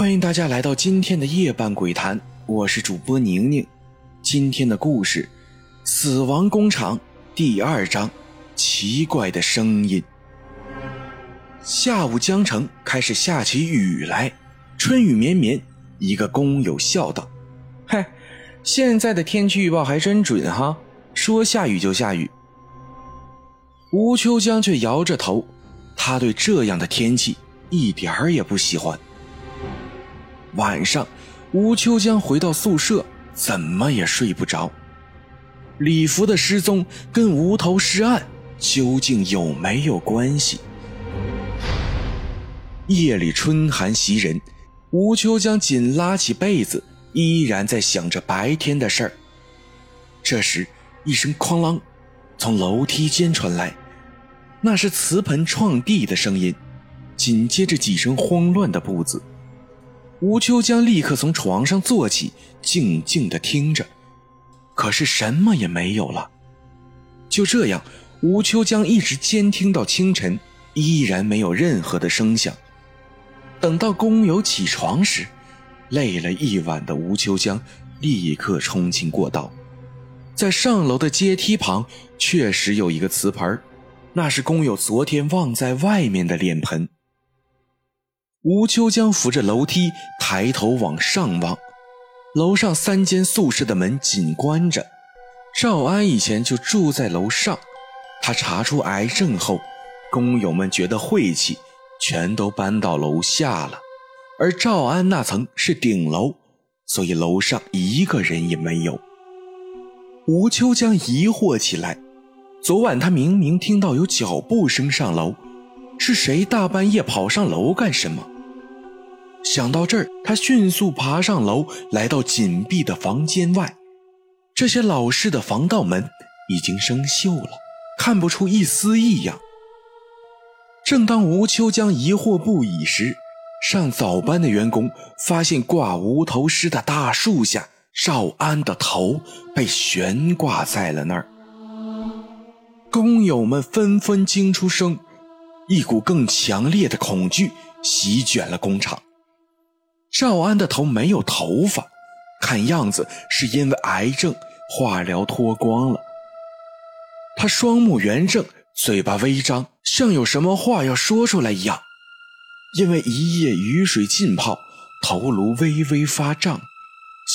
欢迎大家来到今天的夜半鬼谈，我是主播宁宁。今天的故事《死亡工厂》第二章：奇怪的声音。下午，江城开始下起雨来，春雨绵绵。一个工友笑道：“嗨，现在的天气预报还真准哈，说下雨就下雨。”吴秋江却摇着头，他对这样的天气一点儿也不喜欢。晚上，吴秋江回到宿舍，怎么也睡不着。李福的失踪跟无头尸案究竟有没有关系？夜里春寒袭人，吴秋江紧拉起被子，依然在想着白天的事儿。这时，一声“哐啷”从楼梯间传来，那是瓷盆撞地的声音，紧接着几声慌乱的步子。吴秋江立刻从床上坐起，静静的听着，可是什么也没有了。就这样，吴秋江一直监听到清晨，依然没有任何的声响。等到工友起床时，累了一晚的吴秋江立刻冲进过道，在上楼的阶梯旁确实有一个瓷盆，那是工友昨天忘在外面的脸盆。吴秋江扶着楼梯，抬头往上望，楼上三间宿舍的门紧关着。赵安以前就住在楼上，他查出癌症后，工友们觉得晦气，全都搬到楼下了。而赵安那层是顶楼，所以楼上一个人也没有。吴秋江疑惑起来，昨晚他明明听到有脚步声上楼。是谁大半夜跑上楼干什么？想到这儿，他迅速爬上楼，来到紧闭的房间外。这些老式的防盗门已经生锈了，看不出一丝异样。正当吴秋江疑惑不已时，上早班的员工发现挂无头尸的大树下，赵安的头被悬挂在了那儿。工友们纷纷惊出声。一股更强烈的恐惧席卷了工厂。赵安的头没有头发，看样子是因为癌症化疗脱光了。他双目圆睁，嘴巴微张，像有什么话要说出来一样。因为一夜雨水浸泡，头颅微微发胀。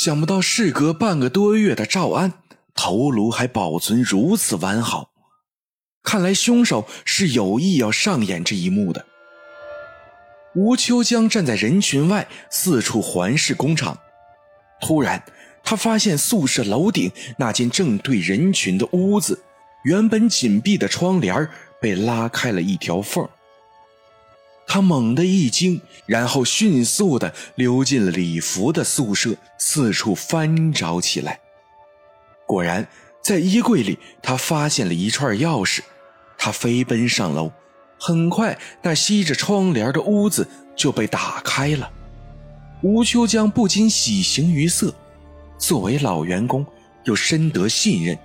想不到事隔半个多月的赵安，头颅还保存如此完好。看来凶手是有意要上演这一幕的。吴秋江站在人群外，四处环视工厂。突然，他发现宿舍楼顶那间正对人群的屋子，原本紧闭的窗帘被拉开了一条缝。他猛地一惊，然后迅速地溜进了李福的宿舍，四处翻找起来。果然，在衣柜里，他发现了一串钥匙。他飞奔上楼，很快，那吸着窗帘的屋子就被打开了。吴秋江不禁喜形于色，作为老员工，又深得信任，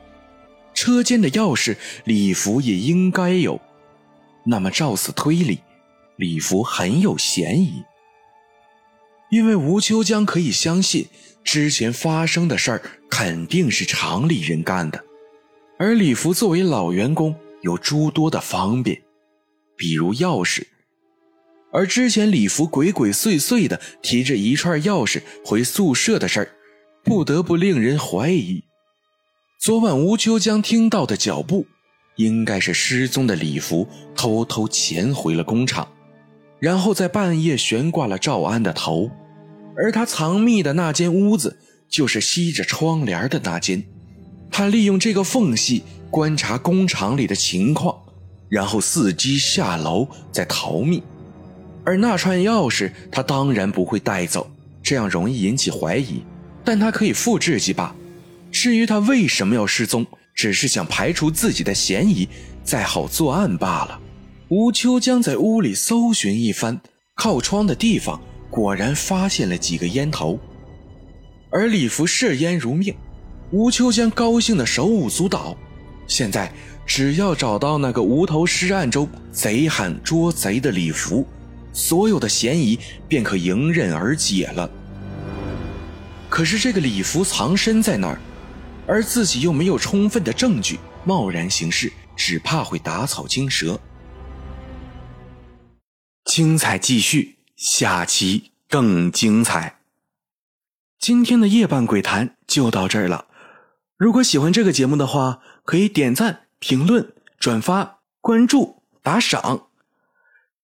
车间的钥匙李福也应该有。那么，照此推理，李福很有嫌疑，因为吴秋江可以相信，之前发生的事儿肯定是厂里人干的，而李福作为老员工。有诸多的方便，比如钥匙，而之前李福鬼鬼祟祟的提着一串钥匙回宿舍的事儿，不得不令人怀疑。昨晚吴秋江听到的脚步，应该是失踪的李福偷偷潜回了工厂，然后在半夜悬挂了赵安的头，而他藏匿的那间屋子，就是吸着窗帘的那间，他利用这个缝隙。观察工厂里的情况，然后伺机下楼再逃命。而那串钥匙，他当然不会带走，这样容易引起怀疑。但他可以复制几把。至于他为什么要失踪，只是想排除自己的嫌疑，再好作案罢了。吴秋江在屋里搜寻一番，靠窗的地方果然发现了几个烟头，而李福嗜烟如命，吴秋江高兴的手舞足蹈。现在只要找到那个无头尸案中贼喊捉贼的李福，所有的嫌疑便可迎刃而解了。可是这个李福藏身在那儿，而自己又没有充分的证据，贸然行事，只怕会打草惊蛇。精彩继续，下期更精彩。今天的夜半鬼谈就到这儿了。如果喜欢这个节目的话，可以点赞、评论、转发、关注、打赏，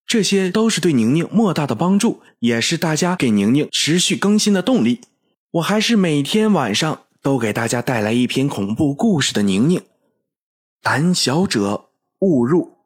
这些都是对宁宁莫大的帮助，也是大家给宁宁持续更新的动力。我还是每天晚上都给大家带来一篇恐怖故事的宁宁，胆小者勿入。